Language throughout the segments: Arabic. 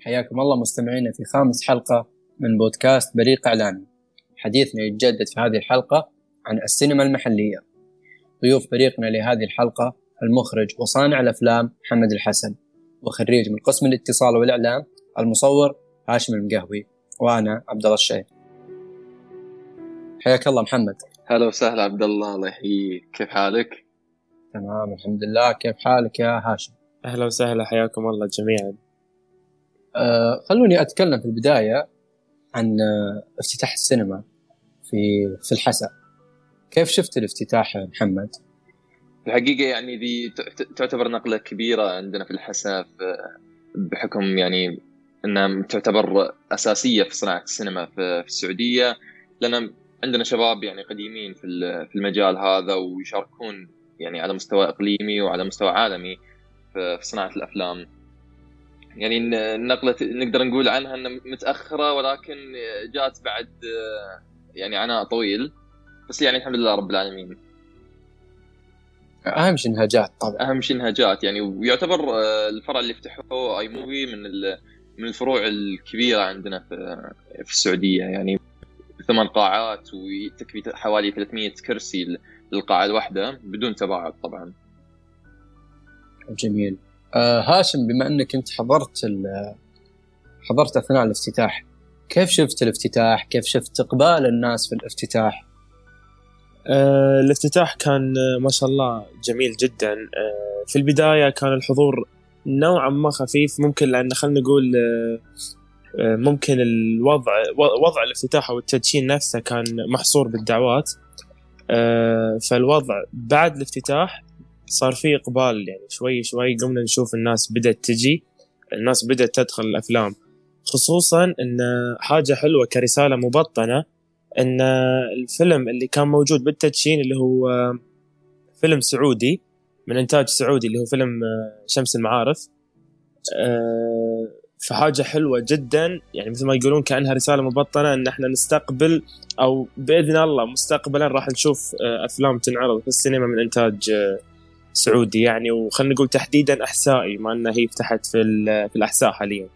حياكم الله مستمعينا في خامس حلقة من بودكاست بريق إعلامي. حديثنا يتجدد في هذه الحلقة عن السينما المحلية. ضيوف فريقنا لهذه الحلقة المخرج وصانع الأفلام محمد الحسن وخريج من قسم الاتصال والإعلام المصور هاشم المقهوي وأنا عبد الله الشيخ. حياك الله محمد. هلا وسهلا عبد الله الله يحييك. كيف حالك؟ تمام الحمد لله. كيف حالك يا هاشم؟ أهلا وسهلا حياكم الله جميعا. خلوني أتكلم في البداية عن آه، افتتاح السينما في في الحسا. كيف شفت الافتتاح يا محمد؟ الحقيقة يعني دي تعتبر نقلة كبيرة عندنا في الحسا بحكم يعني إنها تعتبر أساسية في صناعة السينما في السعودية. لأن عندنا شباب يعني قديمين في في المجال هذا ويشاركون يعني على مستوى إقليمي وعلى مستوى عالمي في صناعة الأفلام. يعني النقلة نقدر نقول عنها إنها متأخرة ولكن جات بعد يعني عناء طويل. بس يعني الحمد لله رب العالمين. أهم شيء إنها جات طبعا. أهم شيء إنها جات يعني ويعتبر الفرع اللي فتحوه أي موفي من من الفروع الكبيرة عندنا في في السعودية. يعني ثمان قاعات وتكفي حوالي 300 كرسي للقاعة الواحدة بدون تباعد طبعا. جميل. آه هاشم بما انك انت حضرت حضرت اثناء الافتتاح كيف شفت الافتتاح؟ كيف شفت اقبال الناس في الافتتاح؟ آه الافتتاح كان آه، ما شاء الله جميل جدا آه في البداية كان الحضور نوعا ما خفيف ممكن لأن خلينا نقول آه آه، ممكن الوضع وضع الافتتاح أو التدشين نفسه كان محصور بالدعوات آه، فالوضع بعد الافتتاح صار في إقبال يعني شوي شوي قمنا نشوف الناس بدأت تجي الناس بدأت تدخل الأفلام. خصوصا إن حاجة حلوة كرسالة مبطنة إن الفيلم اللي كان موجود بالتدشين اللي هو فيلم سعودي من إنتاج سعودي اللي هو فيلم شمس المعارف فحاجة حلوة جدا. يعني مثل ما يقولون كأنها رسالة مبطنة إن إحنا نستقبل أو بإذن الله مستقبلا راح نشوف آه، أفلام تنعرض في السينما من إنتاج آه، سعودي يعني وخلينا نقول تحديدا أحسائي ما إنها هي فتحت في في الأحساء حاليا.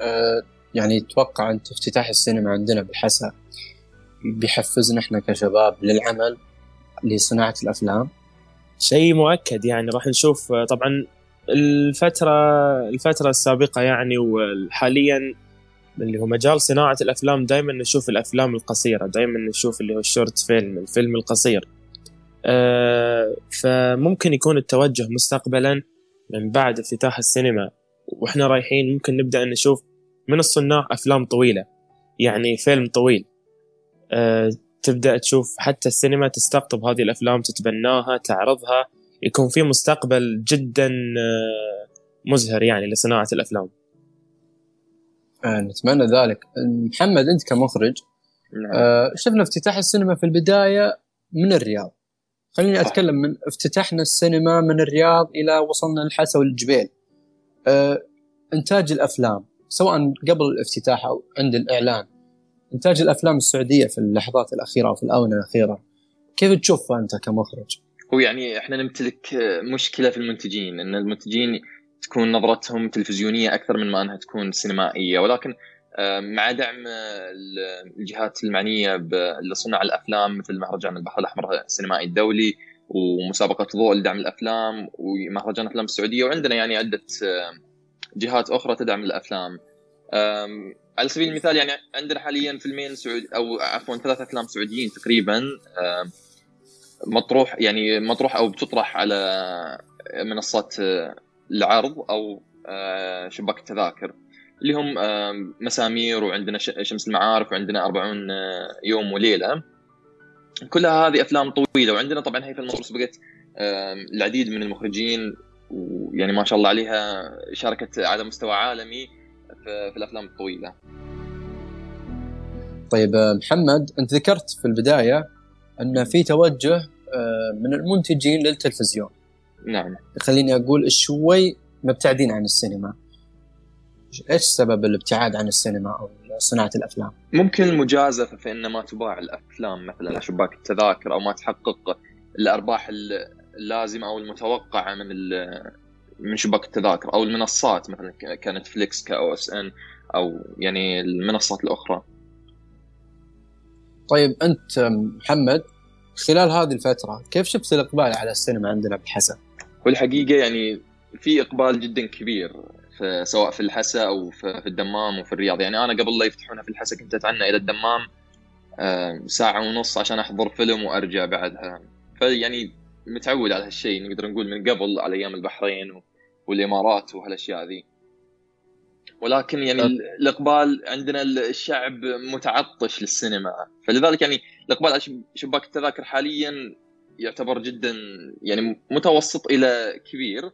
أه يعني تتوقع أنت افتتاح السينما عندنا بالحسا بيحفزنا إحنا كشباب للعمل لصناعة الأفلام؟ شيء مؤكد يعني راح نشوف طبعا الفترة الفترة السابقة يعني وحاليا اللي هو مجال صناعة الأفلام دائما نشوف الأفلام القصيرة دائما نشوف اللي هو الشورت فيلم الفيلم القصير فممكن يكون التوجه مستقبلا من بعد افتتاح السينما وإحنا رايحين ممكن نبدأ نشوف من الصناع أفلام طويلة يعني فيلم طويل أه تبدأ تشوف حتى السينما تستقطب هذه الأفلام تتبناها تعرضها يكون في مستقبل جدا آه، مزهر يعني لصناعة الأفلام. آه نتمنى ذلك. محمد أنت كمخرج نعم. آه شفنا افتتاح السينما في البداية من الرياض. خليني أتكلم من افتتحنا السينما من الرياض إلى وصلنا للحسا والجبيل. آه إنتاج الأفلام سواء قبل الافتتاح أو عند الإعلان إنتاج الأفلام السعودية في اللحظات الأخيرة أو في الآونة الأخيرة كيف تشوفها أنت كمخرج؟ هو يعني إحنا نمتلك مشكلة في المنتجين إن المنتجين تكون نظرتهم تلفزيونية أكثر من ما أنها تكون سينمائية ولكن آه، مع دعم الجهات المعنية لصنع الأفلام مثل مهرجان البحر الأحمر السينمائي الدولي ومسابقة ضوء لدعم الأفلام ومهرجان الأفلام السعودية وعندنا يعني عدة جهات أخرى تدعم الأفلام. على سبيل المثال يعني عندنا حاليا فيلمين سعودي أو عفوا ثلاث أفلام سعوديين تقريبا مطروح يعني مطروح أو بتطرح على منصات العرض أو آه، شباك التذاكر. اللي هم مسامير وعندنا شمس المعارف وعندنا 40 آه، يوم وليلة. كلها هذه أفلام طويلة. وعندنا طبعا هي في الموضوع سبقت العديد من المخرجين ويعني ما شاء الله عليها شاركت على مستوى عالمي في الأفلام الطويلة. طيب آه، محمد أنت ذكرت في البداية أن في توجه آه، من المنتجين للتلفزيون. نعم. خليني أقول شوي مبتعدين عن السينما. إيش سبب الابتعاد عن السينما أو صناعة الأفلام؟ ممكن المجازفة في ان ما تباع الأفلام مثلا شباك التذاكر أو ما تحقق الأرباح اللازمة أو المتوقعة من من شباك التذاكر أو المنصات مثلا كنتفليكس كاو إس إن أو يعني المنصات الأخرى طيب أنت محمد خلال هذه الفترة كيف شفت الإقبال على السينما عندنا بالحسا؟ هو الحقيقة يعني في إقبال جدا كبير في سواء في الحسا أو في الدمام وفي الرياض. يعني أنا قبل لا يفتحونها في الحسا كنت أتعنى إلى الدمام ساعة ونص عشان أحضر فيلم وأرجع بعدها. فيعني متعود على هالشيء نقدر نقول من قبل على أيام البحرين والإمارات وهالأشياء ذي ولكن يعني الإقبال عندنا الشعب متعطش للسينما. فلذلك يعني الإقبال على شباك التذاكر حاليا يعتبر جدا يعني متوسط إلى كبير.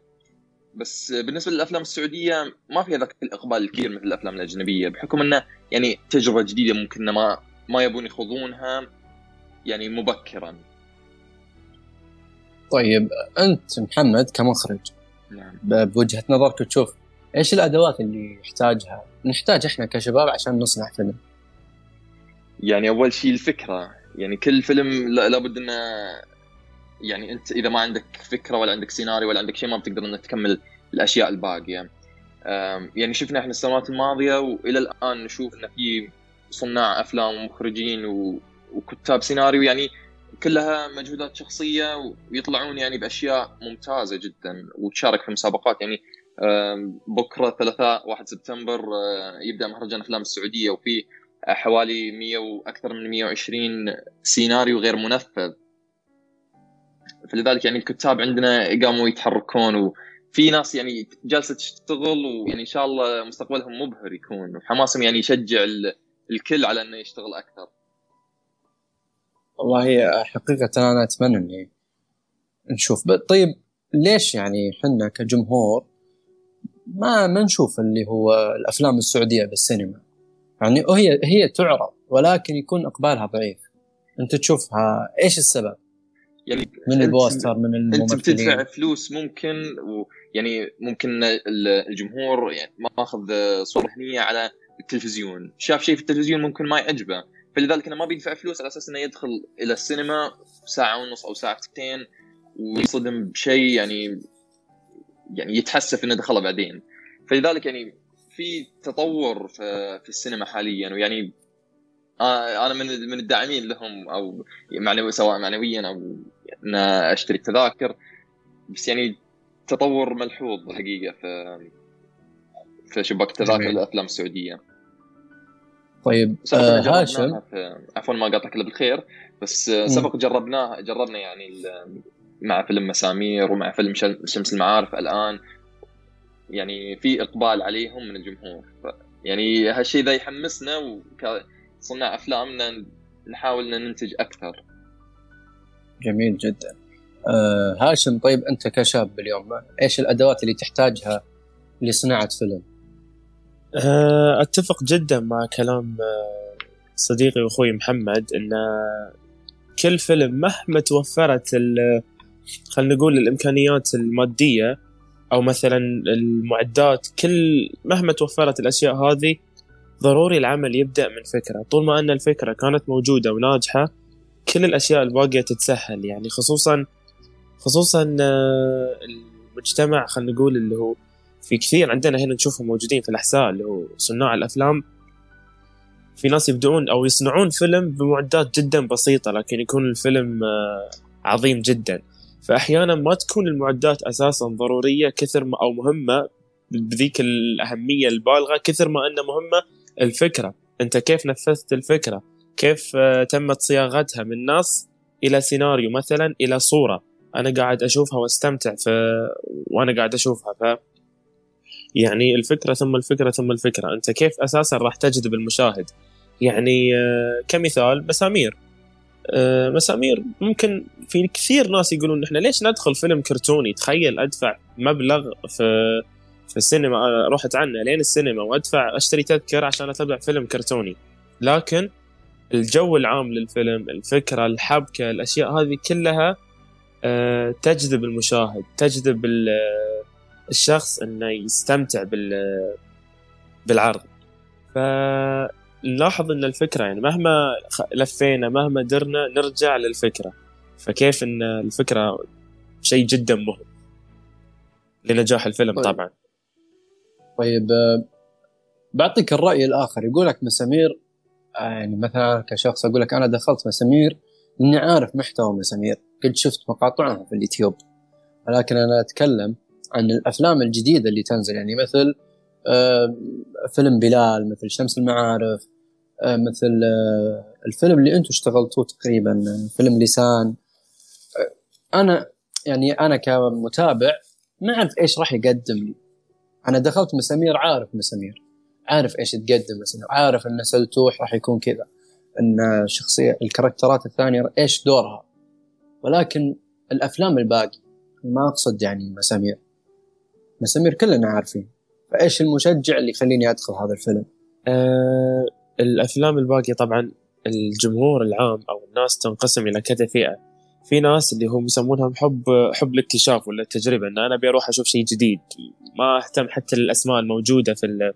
بس بالنسبة للأفلام السعودية ما فيها ذاك الإقبال الكبير مثل الأفلام الأجنبية بحكم إنه يعني تجربة جديدة ممكن ما ما يبون يخوضونها يعني مبكرا طيب أنت محمد كمخرج نعم. بوجهة نظرك تشوف إيش الأدوات اللي يحتاجها نحتاج إحنا كشباب عشان نصنع فيلم يعني أول شيء الفكرة يعني كل فيلم لابد إنه يعني انت اذا ما عندك فكرة ولا عندك سيناريو ولا عندك شيء ما بتقدر انك تكمل الأشياء الباقية. يعني شفنا إحنا السنوات الماضية وإلى الآن نشوف إن في صناع أفلام ومخرجين وكتاب سيناريو يعني كلها مجهودات شخصية ويطلعون يعني بأشياء ممتازة جدا وتشارك في مسابقات. يعني بكرة ثلاثاء 1 سبتمبر آه، يبدأ مهرجان افلام السعودية وفي حوالي 100 وأكثر من 120 سيناريو غير منفذ. فلذلك يعني الكتاب عندنا قاموا يتحركون وفي ناس يعني جالسة تشتغل ويعني إن شاء الله مستقبلهم مبهر يكون وحماسهم يعني يشجع الكل على إنه يشتغل أكثر. والله حقيقة أنا أتمنى إني نشوف طيب ليش يعني حنا كجمهور ما ما نشوف اللي هو الأفلام السعودية بالسينما يعني هي هي تعرض ولكن يكون إقبالها ضعيف أنت تشوفها إيش السبب؟ يعني من البوستر من الممثلين. انت بتدفع فلوس ممكن ويعني ممكن الجمهور يعني ماخذ صورة هنيه على التلفزيون. شاف شيء في التلفزيون ممكن ما يعجبه. فلذلك انه ما بيدفع فلوس على أساس إنه يدخل إلى السينما ساعة ونص أو ساعتين ويصدم بشيء يعني يعني يتحسف إنه دخله بعدين. فلذلك يعني في تطور في السينما حاليا. ويعني أنا من من الداعمين لهم أو معنوي سواء معنويا أو أن اشتري التذاكر بس يعني تطور ملحوظ الحقيقة في في شباك التذاكر الافلام السعودية. طيب آه هاشم. عفوا ما قاطعك إلا بالخير. بس م. سبق جربناه جربنا يعني مع فيلم مسامير ومع فيلم شمس المعارف الآن. يعني في إقبال عليهم من الجمهور. يعني هالشيء ذا يحمسنا وكصناع افلام نحاول إن ننتج أكثر جميل جدا آه هاشم طيب أنت كشاب اليوم إيش الأدوات اللي تحتاجها لصناعة فيلم؟ آه أتفق جدا مع كلام آه، صديقي واخوي محمد إن كل فيلم مهما توفرت خلينا نقول الإمكانيات المادية أو مثلا المعدات كل مهما توفرت الأشياء هذه ضروري العمل يبدأ من فكرة. طول ما أن الفكرة كانت موجودة وناجحة كل الأشياء الباقيه تتسهل. يعني خصوصا خصوصا آه، المجتمع خلينا نقول اللي هو في كثير عندنا هنا نشوفهم موجودين في الأحساء اللي هو صناع الأفلام. في ناس يبدؤون أو يصنعون فيلم بمعدات جدا بسيطة لكن يكون الفيلم آه، عظيم جدا. فاحيانا ما تكون المعدات أساسا ضرورية كثر ما أو مهمة بذيك الأهمية البالغة كثر ما انه مهمة الفكرة. أنت كيف نفذت الفكرة؟ كيف آه، تمت صياغتها من نص إلى سيناريو مثلا إلى صورة أنا قاعد أشوفها وأستمتع في وأنا قاعد أشوفها ف يعني الفكرة ثم الفكرة ثم الفكرة. أنت كيف أساسا راح تجذب المشاهد؟ يعني آه، كمثال مسامير. آه، مسامير ممكن في كثير ناس يقولون إحنا ليش ندخل فيلم كرتوني؟ تخيل أدفع مبلغ في في السينما أروح أتعنى لين السينما وأدفع أشتري تذكرة عشان أتابع فيلم كرتوني. لكن الجو العام للفيلم الفكرة الحبكة الأشياء هذه كلها آه، تجذب المشاهد تجذب الشخص إنه يستمتع بال بالعرض. فنلاحظ إن الفكرة يعني مهما لفينا مهما درنا نرجع للفكرة. فكيف إن الفكرة شيء جدا مهم لنجاح الفيلم طيب. طبعا. طيب آه، بعطيك الرأي الآخر. يقول لك مسامير آه، يعني مثلا كشخص أقول لك أنا دخلت مسامير إني عارف محتوى مسامير. قد شفت مقاطعها في اليوتيوب. ولكن أنا أتكلم عن الأفلام الجديدة اللي تنزل. يعني مثل آه، فيلم بلال مثل شمس المعارف مثل الفيلم اللي أنتم اشتغلتوه تقريبا فيلم لسان. أنا يعني أنا كمتابع ما أعرف إيش راح يقدم لي. أنا دخلت مسامير عارف مسامير. عارف إيش تقدم مسامير. عارف إن سلتوح راح يكون كذا. إن الشخصية الكاركترات الثانية إيش دورها. ولكن الأفلام الباقي ما أقصد يعني مسامير. مسامير كلنا عارفين. فإيش المشجع اللي يخليني أدخل هذا الفيلم؟ آه الأفلام الباقية طبعا الجمهور العام أو الناس تنقسم إلى كذا فئة. في ناس اللي هم يسمونها حب حب الاكتشاف ولا التجربة إن أنا أبي أروح أشوف شيء جديد. ما أهتم حتى للأسماء الموجودة في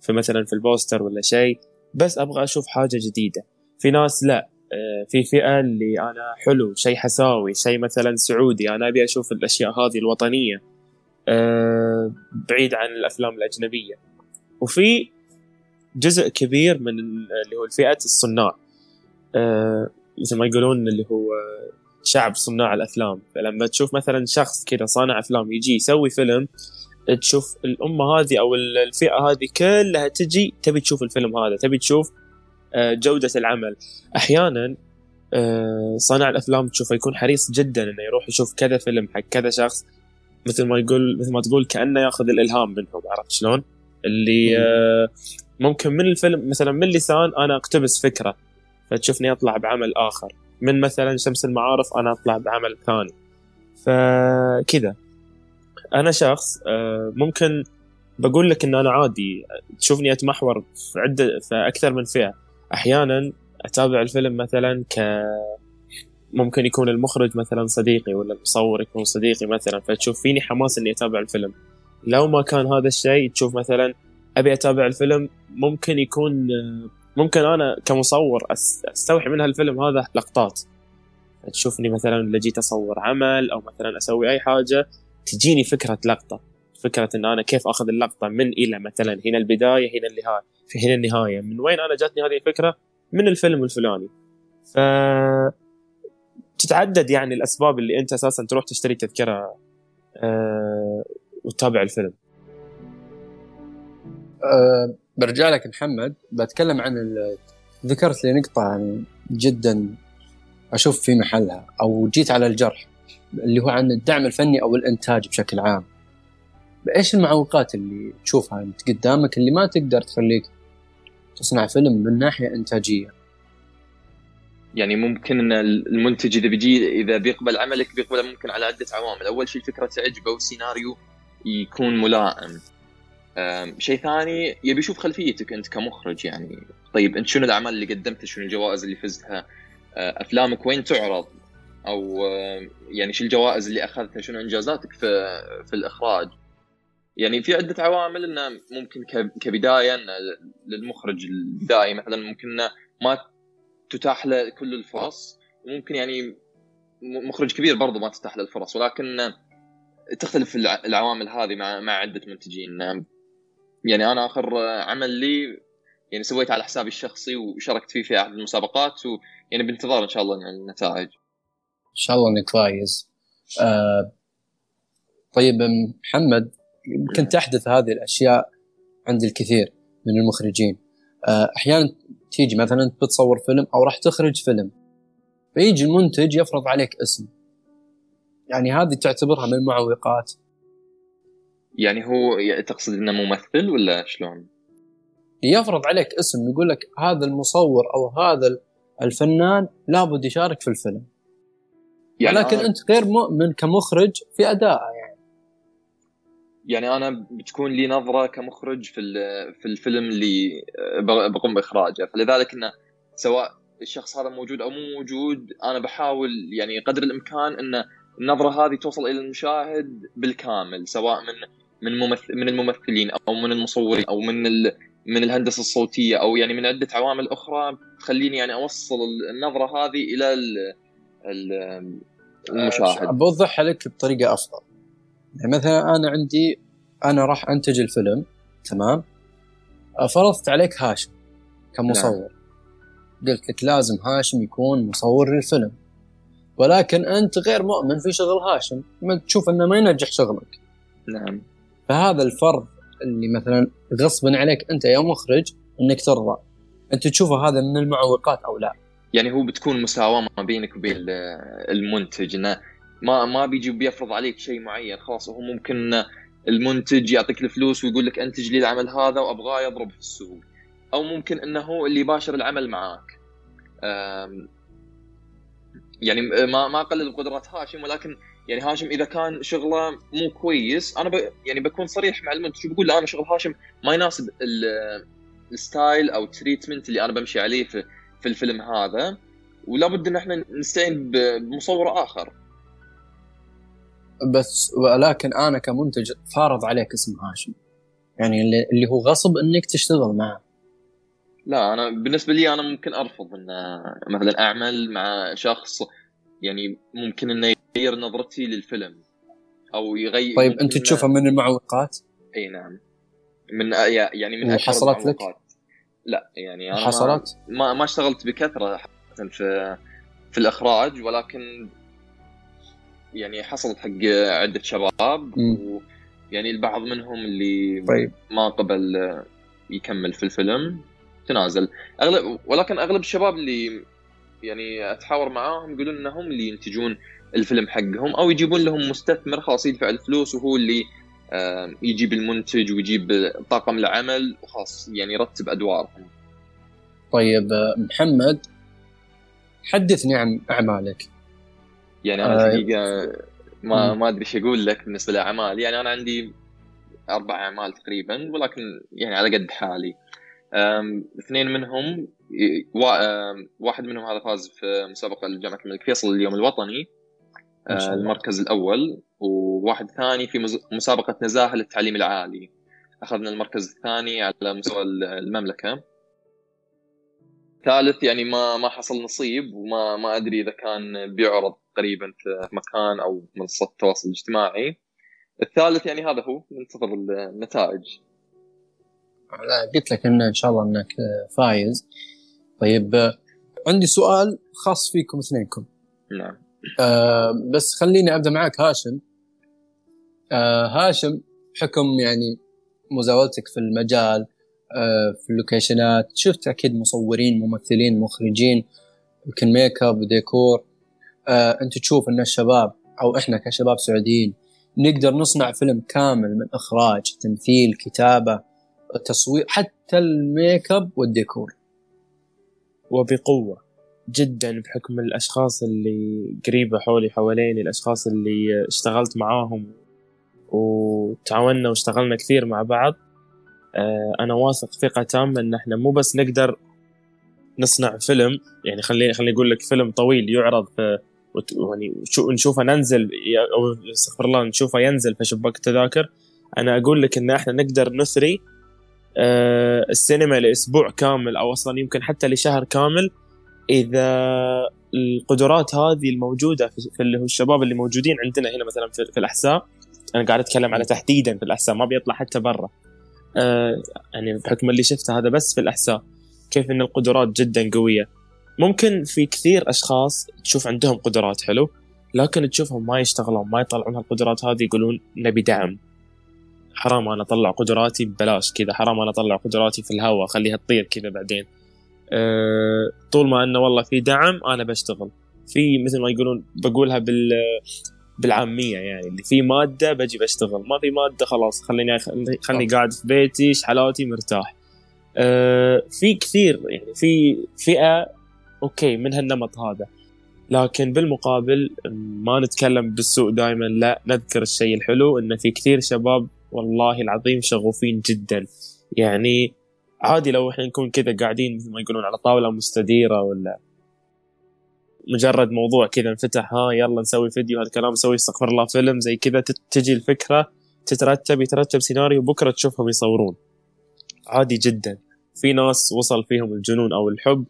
في مثلا في البوستر ولا شيء بس أبغى أشوف حاجة جديدة. في ناس لا. آه، في فئة اللي أنا حلو شيء حساوي شيء مثلا سعودي أنا أبي أشوف الأشياء هذه الوطنية. آه، بعيد عن الأفلام الأجنبية. وفي جزء كبير من ال- اللي هو فئه الصناع. آه، مثل ما يقولون اللي هو شعب صناع الأفلام فلما تشوف مثلا شخص كذا صانع أفلام يجي يسوي فيلم تشوف الأمة هذه أو ال- الفئة هذه كلها تجي تبي تشوف الفيلم هذا تبي تشوف آه، جودة العمل أحيانا آه، صانع الأفلام تشوفه يكون حريص جدا إنه يروح يشوف كذا فيلم حق كذا شخص مثل ما يقول مثل ما تقول كأنه ياخذ الإلهام منهم عرفت شلون؟ اللي. آه، ممكن من الفيلم مثلا من لسان أنا أقتبس فكرة فتشوفني أطلع بعمل آخر من مثلا شمس المعارف أنا أطلع بعمل ثاني. فكذا. أنا شخص آه، ممكن بقول لك إن أنا عادي. تشوفني أتمحور في عدة في أكثر من فئة. أحيانا أتابع الفيلم مثلا ك ممكن يكون المخرج مثلا صديقي ولا المصور يكون صديقي مثلا فتشوف فيني حماس إني أتابع الفيلم. لو ما كان هذا الشيء تشوف مثلا أبي أتابع الفيلم ممكن يكون ممكن أنا كمصور أستوحي من هالفيلم هذا لقطات. تشوفني مثلا اللي جيت أصور عمل أو مثلا أسوي أي حاجة تجيني فكرة لقطة. فكرة إن أنا كيف آخذ اللقطة من إلى مثلا هنا البداية هنا النهايه في هنا النهاية. من وين أنا جاتني هذه الفكرة؟ من الفيلم الفلاني. ف تتعدد يعني الأسباب اللي أنت أساسا تروح تشتري تذكرة أه وتتابع الفيلم. أه برجع لك محمد بتكلم عن ال- ذكرت لي نقطة جدا أشوف في محلها أو جيت على الجرح اللي هو عن الدعم الفني أو الإنتاج بشكل عام. إيش المعوقات اللي تشوفها أنت قدامك اللي ما تقدر تخليك تصنع فيلم من ناحية إنتاجية؟ يعني ممكن إن المنتج إذا بيجي إذا بيقبل عملك بيقبله ممكن على عدة عوامل، أول شيء الفكرة تعجبه والسيناريو يكون ملائم. شيء ثاني يبي يشوف خلفيتك أنت كمخرج يعني. طيب أنت شنو الأعمال اللي قدمتها؟ شنو الجوائز اللي فزتها؟ أه، أفلامك وين تعرض؟ أو يعني شو الجوائز اللي أخذتها؟ شنو إنجازاتك في في الإخراج؟ يعني في عدة عوامل إنه ممكن كبداية للمخرج البدائي مثلا ممكن ما تتاح له كل الفرص. وممكن يعني مخرج كبير برضه ما تتاح له الفرص. ولكن تختلف الع- العوامل هذه مع مع عدة منتجين. يعني أنا آخر عمل لي يعني سويته على حسابي الشخصي وشاركت فيه في أحد المسابقات ويعني بانتظار إن شاء الله يعني النتائج. إن شاء الله إنك فايز. أه طيب محمد يمكن تحدث هذه الأشياء عند الكثير من المخرجين. أه أحيانا تيجي مثلا بتصور فيلم أو راح تخرج فيلم فيجي المنتج يفرض عليك اسم. يعني هذه تعتبرها من المعوقات. يعني هو تقصد إنه ممثل ولا شلون؟ يفرض عليك اسم يقول لك هذا المصور أو هذا الفنان لابد يشارك في الفيلم. يعني ولكن أنا أنت غير مؤمن كمخرج في ادائه يعني. يعني أنا بتكون لي نظرة كمخرج في في الفيلم اللي بقوم بإخراجه. فلذلك إنه سواء الشخص هذا موجود أو مو موجود أنا بحاول يعني قدر الإمكان إن النظرة هذه توصل إلى المشاهد بالكامل سواء من من ممثل من الممثلين أو من المصورين أو من ال من الهندسة الصوتية أو يعني من عدة عوامل أخرى تخليني يعني أوصل النظرة هذه إلى ال- ال- المشاهد. بوضحها لك بطريقة أفضل. يعني مثلا أنا عندي أنا راح أنتج الفيلم تمام؟ فرضت عليك هاشم كمصور. نعم. قلت لك لازم هاشم يكون مصور للفيلم ولكن أنت غير مؤمن في شغل هاشم. ما تشوف إنه ما ينجح شغلك. نعم. فهذا الفرض اللي مثلا غصبا عليك أنت يا مخرج إنك ترضى. أنت تشوفه هذا من المعوقات أو لا. يعني هو بتكون مساواه ما بينك وبين المنتج إنه ما ما بيجي بيفرض عليك شيء معين خلاص هو ممكن المنتج يعطيك الفلوس ويقول لك انتج لي العمل هذا وأبغاه يضرب في السوق. أو ممكن إنه هو اللي يباشر العمل معاك. يعني ما ما أقلل قدرات هاشم ولكن يعني هاشم إذا كان شغله مو كويس أنا ب يعني بكون صريح مع المنتج وبقول لا أنا شغل هاشم ما يناسب ال style أو ال treatment اللي أنا بمشي عليه في في الفيلم هذا ولا بد إن إحنا نستعين بمصور آخر. بس ولكن أنا كمنتج فارض عليك اسم هاشم. يعني اللي هو غصب إنك تشتغل معه. لا أنا بالنسبة لي أنا ممكن أرفض ان مثلا أعمل مع شخص يعني ممكن إنه يغير نظرتي للفيلم أو يغير طيب أنت تشوفها من المعوقات؟ إي نعم من يعني من حصلت لك؟ لا يعني أنا حصلت؟ ما ما اشتغلت بكثرة في في الإخراج ولكن يعني حصلت حق عدة شباب ويعني البعض منهم اللي طيب. ما قبل يكمل في الفيلم تنازل اغلب ولكن أغلب الشباب اللي يعني أتحاور معاهم يقولون إنهم اللي ينتجون الفيلم حقهم أو يجيبون لهم مستثمر خلاص يدفع الفلوس وهو اللي يجيب المنتج ويجيب طاقم العمل وخلاص يعني يرتب أدوارهم. طيب محمد حدثني عن أعمالك. يعني أنا آه، الحقيقة ما ما أدري إيش أقول لك بالنسبة لاعمال يعني أنا عندي أربع أعمال تقريبا ولكن يعني على قد حالي. اثنين منهم واحد منهم هذا فاز في مسابقة لجامعة الملك فيصل اليوم الوطني آه، المركز الأول وواحد ثاني في مسابقة نزاهة للتعليم العالي. أخذنا المركز الثاني على مستوى المملكة. ثالث يعني ما ما حصل نصيب وما ما أدري إذا كان بيعرض قريبا في مكان أو منصة التواصل الاجتماعي الثالث يعني هذا هو ننتظر النتائج. لا قلت لك إن إن شاء الله إنك فايز. طيب عندي سؤال خاص فيكم اثنينكم. نعم. آه بس خليني أبدأ معك هاشم. آه هاشم بحكم يعني مزاولتك في المجال آه في اللوكيشنات. شفت أكيد مصورين ممثلين مخرجين يمكن ميك اب وديكور آه أنت تشوف إن الشباب أو إحنا كشباب سعوديين نقدر نصنع فيلم كامل من إخراج تمثيل كتابة تصوير حتى الميك اب والديكور. وبقوة جدا بحكم الأشخاص اللي قريبة حولي حواليني الأشخاص اللي اشتغلت معاهم وتعاوننا واشتغلنا كثير مع بعض. آه، أنا واثق ثقة تامة إن إحنا مو بس نقدر نصنع فيلم يعني خليني خليني أقول لك فيلم طويل يعرض في يعني نشوفه ننزل أو استغفر الله نشوفه ينزل في شباك التذاكر أنا أقول لك إن إحنا نقدر نثري آه، السينما لأسبوع كامل أو أصلا يمكن حتى لشهر كامل إذا القدرات هذه الموجودة في اللي هو الشباب اللي موجودين عندنا هنا مثلا في, في الأحساء أنا قاعد أتكلم على تحديدا في الأحساء ما بيطلع حتى برا. آه يعني بحكم اللي شفته هذا بس في الأحساء كيف إن القدرات جدا قوية. ممكن في كثير أشخاص تشوف عندهم قدرات حلو لكن تشوفهم ما يشتغلون ما يطلعون هالقدرات هذه يقولون نبي دعم. حرام أنا أطلع قدراتي ببلاش كذا حرام أنا أطلع قدراتي في الهواء أخليها تطير كذا بعدين. أه طول ما إنه والله في دعم أنا بشتغل. في مثل ما يقولون بقولها بال بالعامية يعني اللي في مادة بجي بشتغل ما في مادة خلاص خليني خليني قاعد في بيتي شحلاتي مرتاح. أه في كثير يعني في فئة okay من هالنمط هذا. لكن بالمقابل ما نتكلم بالسوء دائما لا نذكر الشيء الحلو إن في كثير شباب والله العظيم شغوفين جدا. يعني عادي لو إحنا نكون كذا قاعدين مثل ما يقولون على طاولة مستديرة ولا مجرد موضوع كذا انفتح ها يلا نسوي فيديو هذا الكلام نسوي استغفر الله فيلم زي كذا تجي الفكرة تترتب يترتب سيناريو بكرة تشوفهم يصورون. عادي جدا. في ناس وصل فيهم الجنون أو الحب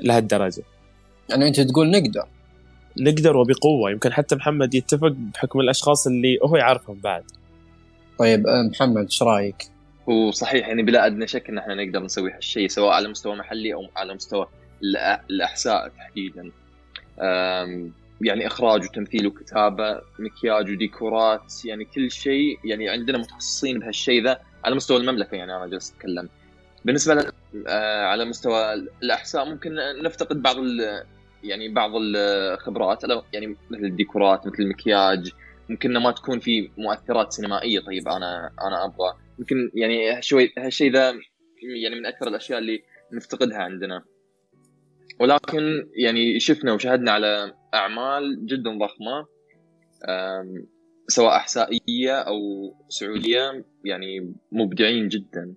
لهالدرجة. يعني أنت تقول نقدر. نقدر وبقوة. يمكن حتى محمد يتفق بحكم الأشخاص اللي هو يعرفهم بعد. طيب آه، محمد إيش رأيك؟ هو صحيح يعني بلا أدنى شك إن إحنا نقدر نسوي هالشيء سواء على مستوى محلي أو على مستوى الأحساء تحديدا يعني إخراج وتمثيل وكتابة مكياج وديكورات يعني كل شيء يعني عندنا متخصصين بهالشيء ذا على مستوى المملكة يعني أنا جالس أتكلم بالنسبة آه، على مستوى الأحساء ممكن نفتقد بعض يعني بعض الخبرات يعني مثل الديكورات مثل المكياج ممكن ما تكون في مؤثرات سينمائية طيب أنا أنا أبغى. يمكن يعني شوي هالشيء ذا يعني من أكثر الأشياء اللي نفتقدها عندنا. ولكن يعني شفنا وشاهدنا على أعمال جدا ضخمة سواء احسائيه أو سعودية يعني مبدعين جدا.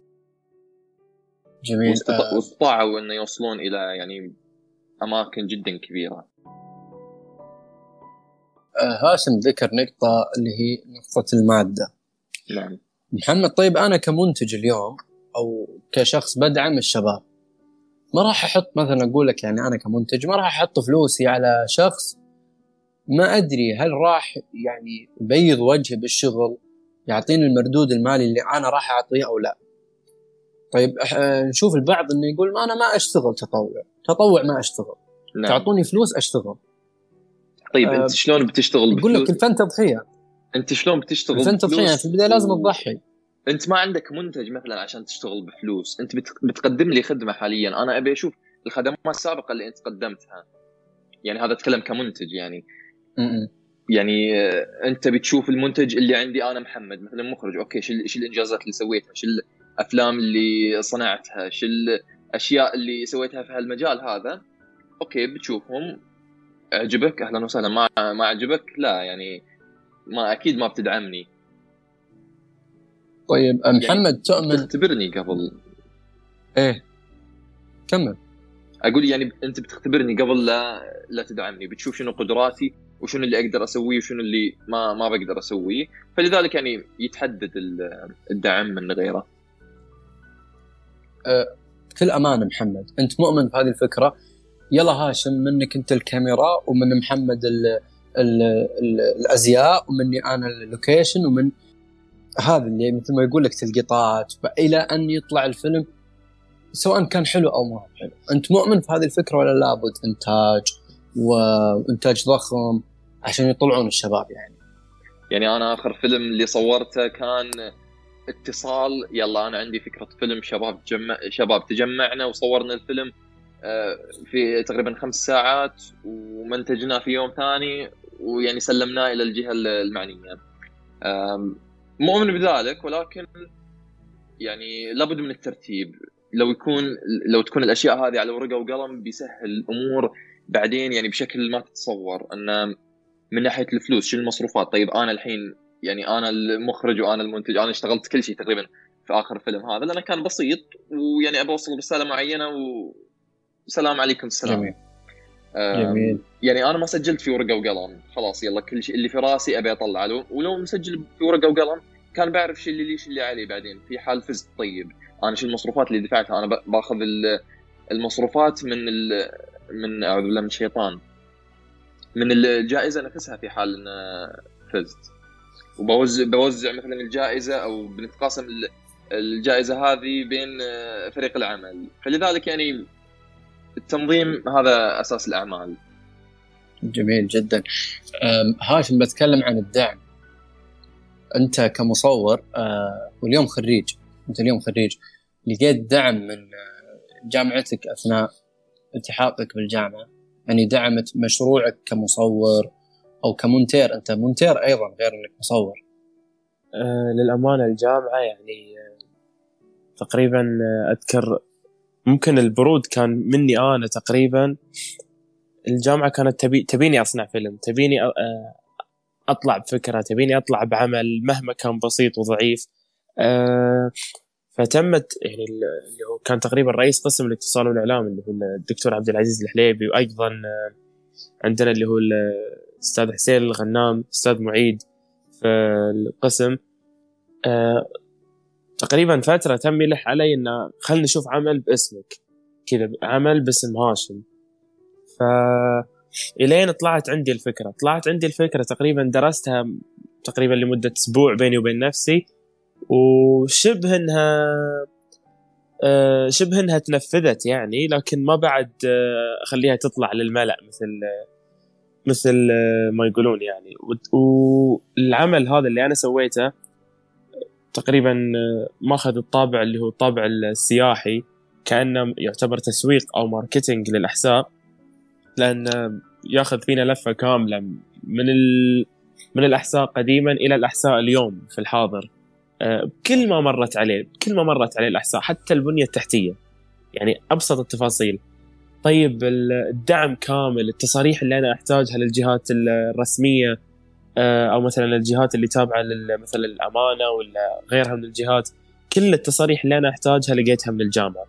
جميل. واستطاعوا إنه يوصلون إلى يعني أماكن جدا كبيرة. هاشم ذكر نقطة اللي هي نقطة المادة. نعم. محمد طيب أنا كمنتج اليوم أو كشخص بدعم الشباب ما راح أحط مثلا أقول لك يعني أنا كمنتج ما راح أحط فلوسي على شخص ما أدري هل راح يعني يبيض وجهي بالشغل يعطيني المردود المالي اللي أنا راح أعطيه أو لا. طيب نشوف البعض إنه يقول ما أنا ما أشتغل تطوع تطوع ما أشتغل نعم. تعطوني فلوس أشتغل. طيب أنت آه، شلون بتشتغل يقول لك الفن تضحية. أنت شلون بتشتغل الفن تضحية في البداية لازم تضحي. أنت ما عندك منتج مثلا عشان تشتغل بفلوس. أنت بتقدم لي خدمة حاليا. أنا أبي أشوف الخدمات السابقة اللي أنت قدمتها. يعني هذا أتكلم كمنتج يعني. م-م. يعني آه، أنت بتشوف المنتج اللي عندي أنا محمد مثلا مخرج. okay شو الإنجازات اللي سويتها شو الأفلام اللي صنعتها شو الاشياء اللي سويتها في هالمجال هذا. okay بتشوفهم. عجبك أهلا وسهلا. ما ما عجبك لا يعني ما أكيد ما بتدعمني. طيب يعني محمد تؤمن تختبرني قبل. إيه. كمل. أقول يعني أنت بتختبرني قبل لا لا تدعمني. بتشوف شنو قدراتي وشنو اللي أقدر أسويه وشنو اللي ما ما بقدر أسويه. فلذلك يعني يتحدد الدعم من غيره. بكل أمانة محمد أنت مؤمن بهذه الفكرة؟ يلا هاشم منك انت الكاميرا ومن محمد ال ال ال الأزياء ومني أنا اللوكيشن ومن هذا اللي مثل ما يقول لك تلقيطات إلى أن يطلع الفيلم سواء كان حلو أو ما حلو أنت مؤمن في هذه الفكرة ولا لابد إنتاج وإنتاج ضخم عشان يطلعون الشباب يعني؟ يعني أنا آخر فيلم اللي صورته كان اتصال يلا أنا عندي فكرة فيلم شباب تجمع شباب تجمعنا وصورنا الفيلم في تقريبا خمس ساعات ومنتجناه في يوم ثاني ويعني سلمناه إلى الجهة المعنية. مؤمن بذلك ولكن يعني لابد من الترتيب. لو يكون لو تكون الأشياء هذه على ورقة وقلم بيسهل الأمور بعدين يعني بشكل ما تتصور. انه من ناحية الفلوس شو المصروفات؟ طيب أنا الحين يعني أنا المخرج وأنا المنتج أنا اشتغلت كل شيء تقريبا في آخر الفيلم هذا لأنه كان بسيط ويعني ابى أوصل رسالة معينة وسلام عليكم السلام. جميل. جميل. يعني أنا ما سجلت في ورقة وقلم. خلاص يلا كل شيء اللي في راسي أبي اطلع له ولو مسجل في ورقة وقلم كان بعرف شو اللي لي شو اللي علي بعدين. في حال فزت. طيب أنا شو المصروفات اللي دفعتها؟ أنا باخذ المصروفات من من أعوذ بالله من الشيطان. من الجائزة نفسها في حال إن فزت. وبوزع بوزع مثلا الجائزة أو بنتقاسم الجائزة هذه بين آه، فريق العمل. فلذلك يعني التنظيم هذا أساس الأعمال. جميل جدا. هاشم بتكلم عن الدعم. أنت كمصور آه، واليوم خريج أنت اليوم خريج لقيت دعم من آه، جامعتك أثناء التحاقك بالجامعة؟ يعني دعمت مشروعك كمصور أو كمونتير؟ أنت مونتير أيضا غير إنك مصور. آه للأمانة الجامعة يعني تقريبا أذكر ممكن البرود كان مني أنا تقريبا. الجامعة كانت تبي تبيني أصنع فيلم تبيني آه أطلع بفكرة تبيني أطلع بعمل مهما كان بسيط وضعيف. آه فتمت يعني اللي هو كان تقريبا رئيس قسم الاتصال والإعلام اللي هو الدكتور عبد العزيز الحليبي. وأيضا آه، عندنا اللي هو أستاذ حسين الغنام أستاذ معيد في القسم. تقريبا فترة تم يلح علي إنه خلنا نشوف عمل باسمك. كذا عمل باسم هاشم. ف إلين طلعت عندي الفكرة. طلعت عندي الفكرة تقريبا درستها تقريبا لمدة أسبوع بيني وبين نفسي. وشبه إنها آه، شبه إنها تنفذت يعني لكن ما بعد آه، أخليها تطلع للملأ مثل مثل آه، ما يقولون يعني. والعمل هذا اللي أنا سويته تقريبا ماخذ الطابع اللي هو الطابع السياحي كأنه يعتبر تسويق أو ماركتينج للاحساء لأن يأخذ فينا لفة كاملة من ال... من الاحساء قديما إلى الاحساء اليوم في الحاضر. آه، كل ما مرت عليه كل ما مرت عليه الاحساء حتى البنية التحتية يعني أبسط التفاصيل. طيب الدعم كامل التصاريح اللي أنا أحتاجها للجهات الرسمية آه، أو مثلا الجهات اللي تابعة مثلا الامانه ولا غيرها من الجهات كل التصاريح اللي أنا أحتاجها لقيتها من الجامعة.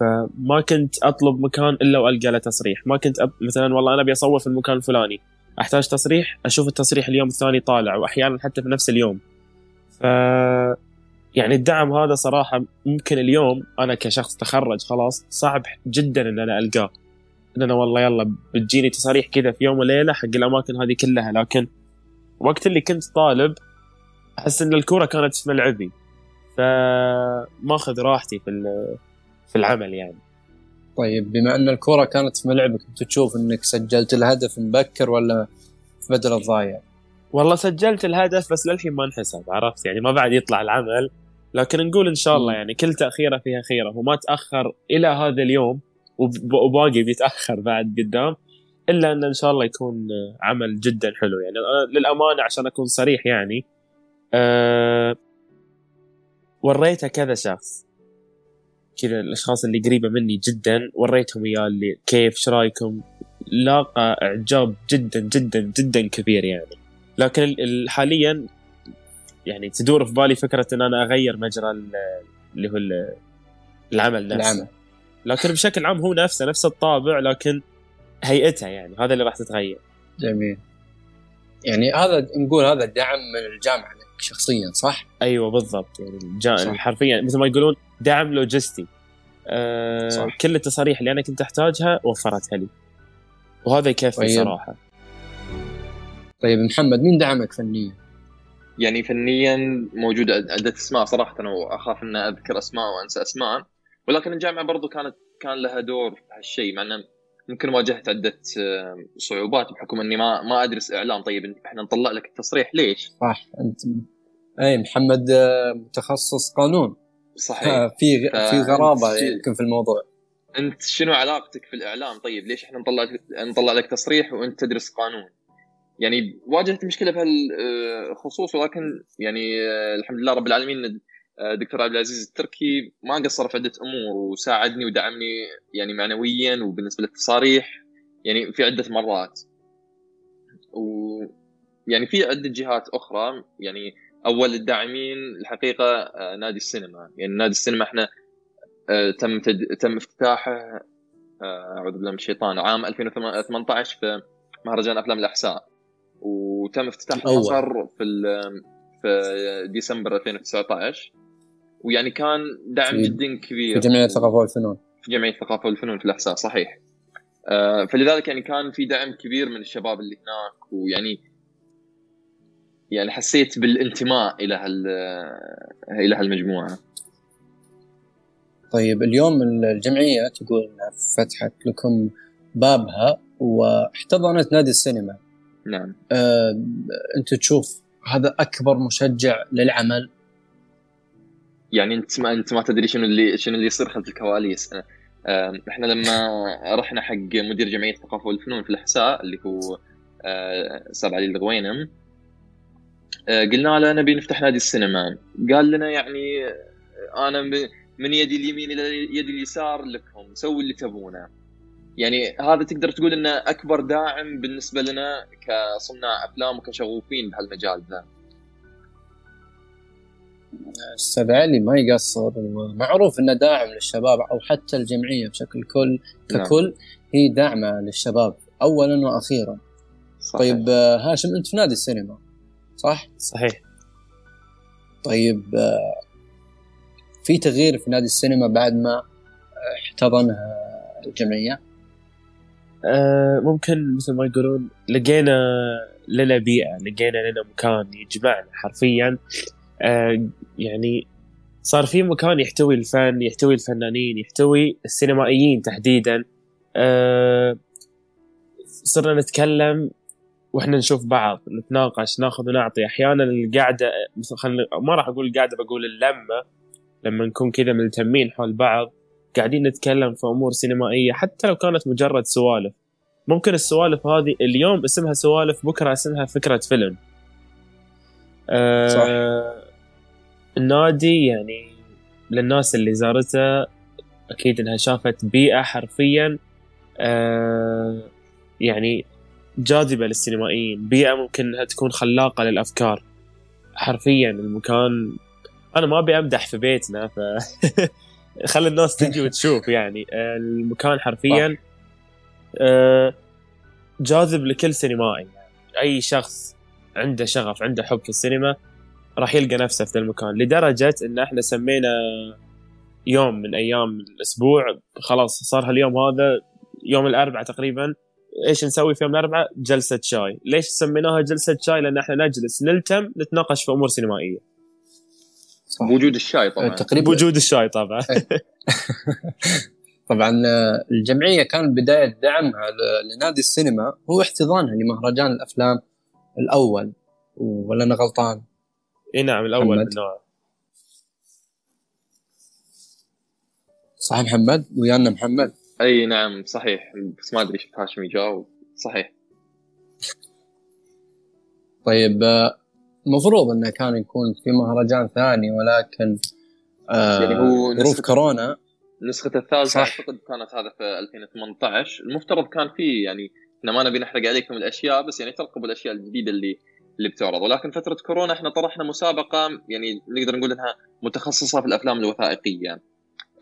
فما كنت أطلب مكان إلا وألقى له تصريح. ما كنت أب... مثلا والله أنا أبي اصور في المكان الفلاني. أحتاج تصريح أشوف التصريح اليوم الثاني طالع واحيانا حتى في نفس اليوم. ف يعني الدعم هذا صراحة ممكن اليوم أنا كشخص تخرج خلاص صعب جدا إن أنا ألقاه. إن أنا والله يلا بتجيني تصاريح كذا في يوم وليلة حق الأماكن هذه كلها لكن وقت اللي كنت طالب أحس إن الكورة كانت في ملعبي فماخذ راحتي في في العمل يعني. طيب بما إن الكورة كانت في ملعبك كنت تشوف إنك سجلت الهدف مبكر ولا في بدل الضايع؟ والله سجلت الهدف بس للحين ما انحسب عرفت؟ يعني ما بعد يطلع العمل. لكن نقول إن شاء الله يعني كل تأخيرة فيها خيرة وما تأخر إلى هذا اليوم وباقي بيتأخر بعد قدام. إلا أن إن شاء الله يكون عمل جدا حلو. يعني للأمانة عشان أكون صريح يعني أه وريته كذا شخص. كذا الأشخاص اللي قريبة مني جدا وريتهم اياه اللي كيف إيش رأيكم؟ لاقى إعجاب جدا جدا جدا كبير يعني. لكن حاليا يعني تدور في بالي فكرة إن أنا أغير مجرى اللي هو العمل نفسه. العمل. لكن بشكل عام هو نفسه نفس الطابع لكن هيئتها يعني هذا اللي راح تتغير. جميل. يعني هذا نقول هذا دعم من الجامعة لك شخصيا صح؟ أيوه بالضبط. يعني الجا... حرفيا مثل ما يقولون دعم لوجستي. أه صح. كل التصاريح اللي أنا كنت أحتاجها وفرتها لي. وهذا يكفي طيب. صراحة. طيب محمد مين دعمك فنيا؟ يعني فنيا موجود عدة أسماء صراحة. واخاف ان أذكر أسماء وأنسى أسماء. ولكن الجامعة برضو كانت كان لها دور في هالشيء مع إنه ممكن واجهت عدة آه، صعوبات بحكم إني ما ما أدرس إعلام. طيب إحنا نطلع لك التصريح ليش؟ صح أنت أي محمد آه، متخصص قانون. صحيح. آه، في في غرابة يمكن في الموضوع. أنت شنو علاقتك في الإعلام؟ طيب ليش إحنا نطلع نطلع لك تصريح وأنت تدرس قانون؟ يعني واجهت مشكلة في هالخصوص ولكن يعني الحمد لله رب العالمين دكتور عبد العزيز التركي ما قصر في عدة أمور وساعدني ودعمني يعني معنويا وبالنسبة للتصاريح يعني في عدة مرات. و يعني في عدة جهات أخرى يعني أول الداعمين الحقيقة آه، نادي السينما. يعني نادي السينما إحنا آه، تم تد... تم افتتاحه آه، أعوذ بالله من الشيطان عام 2018 في مهرجان أفلام الأحساء. وتم افتتاح المقر في في ديسمبر 2019 ويعني كان دعم في جدا كبير في جمعية الثقافه والفنون. في جمعية الثقافه والفنون في الأحساء صحيح. فلذلك يعني كان في دعم كبير من الشباب اللي هناك ويعني يعني حسيت بالانتماء إلى هال إلى هالمجموعة. طيب اليوم الجمعية تقول انها فتحت لكم بابها واحتضنت نادي السينما. نعم. آه، انت تشوف هذا أكبر مشجع للعمل؟ يعني انت ما انت ما تدري شنو اللي شنو اللي يصير خلف الكواليس. آه، إحنا لما رحنا حق مدير جمعية الثقافه والفنون في الأحساء اللي هو أستاذ علي الغوينم آه، قلنا له نبي نفتح نادي السينما. قال لنا يعني آه، أنا من يدي اليمين إلى يدي اليسار لكم سووا اللي تبونه. يعني هذا تقدر تقول إنه أكبر داعم بالنسبة لنا كصناع أفلام وكشغوفين بهالمجال ذا. أستاذ علي ما يقصر ومعروف إنه داعم للشباب أو حتى الجمعية بشكل كل نعم. ككل نعم. هي داعمة للشباب اولا وأخيرا صحيح. طيب آه، هاشم أنت في نادي السينما صح؟ صحيح طيب آه، في تغيير في نادي السينما بعد ما احتضنها الجمعية؟ آه ممكن مثل ما يقولون لقينا لنا بيئة لقينا لنا مكان يجمعنا حرفيا يعني صار في مكان يحتوي الفن يحتوي الفنانين يحتوي السينمائيين تحديدا. آه صرنا نتكلم وإحنا نشوف بعض نتناقش ناخذ ونعطي. أحيانا القعده خلنا ما راح أقول القعده بقول اللمة. لما نكون كذا ملتمين حول بعض قاعدين نتكلم في أمور سينمائية حتى لو كانت مجرد سوالف. ممكن السوالف هذه اليوم اسمها سوالف بكرة اسمها فكرة فيلم. آه صح. النادي يعني للناس اللي زارته أكيد إنها شافت بيئة حرفيا آه يعني جاذبة للسينمائيين بيئة ممكن إنها تكون خلاقة للأفكار. حرفيا المكان أنا ما أبي أمدح في بيتنا ف خلي الناس تجي وتشوف يعني آه، المكان حرفيا آه، جاذب لكل سينمائي. يعني أي شخص عنده شغف عنده حب في السينما راح يلقى نفسه في المكان لدرجة إن إحنا سمينا يوم من أيام الأسبوع خلاص صار هاليوم هذا يوم الأربعاء تقريبا إيش نسوي في يوم الأربعاء؟ جلسة شاي، ليش سميناها جلسة شاي؟ لأن إحنا نجلس نلتم نتناقش في أمور سينمائية. صح. بوجود الشاي طبعا تقريبا بوجود الشاي طبعا طبعا الجمعية كان بداية دعمها لنادي السينما هو احتضانها لمهرجان الأفلام الأول ولا أنا غلطان؟ اي نعم الأول من نوعه صح محمد؟ ويانا محمد؟ أي نعم صحيح. بس ما أدري شفت هاشم يجاوب. صحيح. طيب المفروض إنه كان يكون في مهرجان ثاني ولكن آه يعني هو ظروف كورونا. نسخة الثالثة أعتقد كانت هذا في 2018 المفترض كان في يعني إحنا ما نبي نحرق عليكم الأشياء بس يعني ترقبوا الأشياء الجديدة اللي اللي بتعرض. ولكن فترة كورونا إحنا طرحنا مسابقة يعني نقدر نقول إنها متخصصة في الأفلام الوثائقية.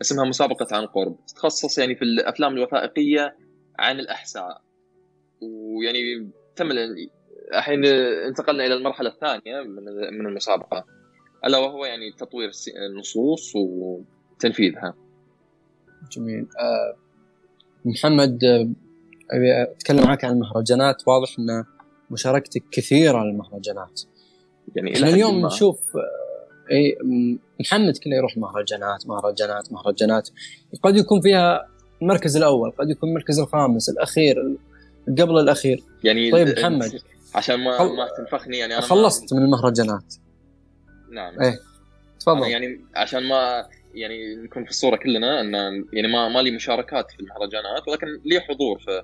اسمها مسابقة عن قرب. تتخصص يعني في الأفلام الوثائقية عن الأحساء. ويعني تم الحين انتقلنا إلى المرحلة الثانية من المسابقة. ألا وهو يعني تطوير النصوص وتنفيذها. جميل. أه محمد آه، أبي أتكلم معك عن المهرجانات. واضح إن مشاركتك كثيرة للمهرجانات. يعني إحنا اليوم نشوف آه، إي محمد كله يروح مهرجانات مهرجانات مهرجانات. قد يكون فيها المركز الأول قد يكون المركز الخامس الأخير قبل الأخير. يعني طيب محمد. عشان ما خل... ما تنفخني يعني أنا خلصت ما... من المهرجانات. نعم. إيه تفضل. يعني عشان ما يعني نكون في الصورة كلنا إن يعني ما ما لي مشاركات في المهرجانات ولكن لي حضور في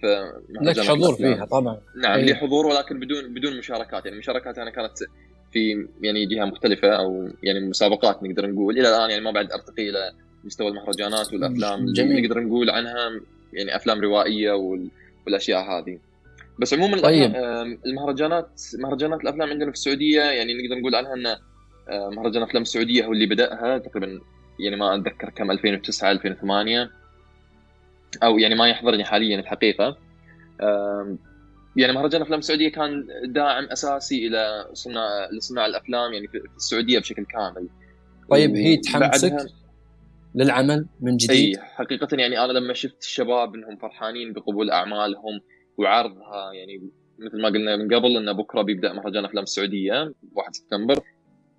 في لك حضور فيها طبعا. نعم لي حضور ولكن بدون بدون مشاركات. يعني مشاركاتي أنا كانت في يعني جهة مختلفة أو يعني مسابقات نقدر نقول. إلى الآن يعني ما بعد أرتقي إلى مستوى المهرجانات والأفلام جميل. نقدر نقول عنها يعني أفلام روائية والأشياء هذه. بس عموما طيب. المهرجانات مهرجانات الأفلام عندنا في السعودية يعني نقدر نقول عنها إن مهرجان افلام السعودية هو اللي بدأها تقريبا يعني ما أتذكر كم 2009 2008 أو يعني ما يحضرني حاليا الحقيقة يعني مهرجان أفلام السعودية كان داعم أساسي إلى صناع لصناع الأفلام يعني في السعودية بشكل كامل. طيب هي تحمسك للعمل من جديد؟ اي حقيقة يعني أنا لما شفت الشباب إنهم فرحانين بقبول أعمالهم وعرضها يعني مثل ما قلنا من قبل انه بكرة بيبدأ مهرجان أفلام السعودية 1 سبتمبر.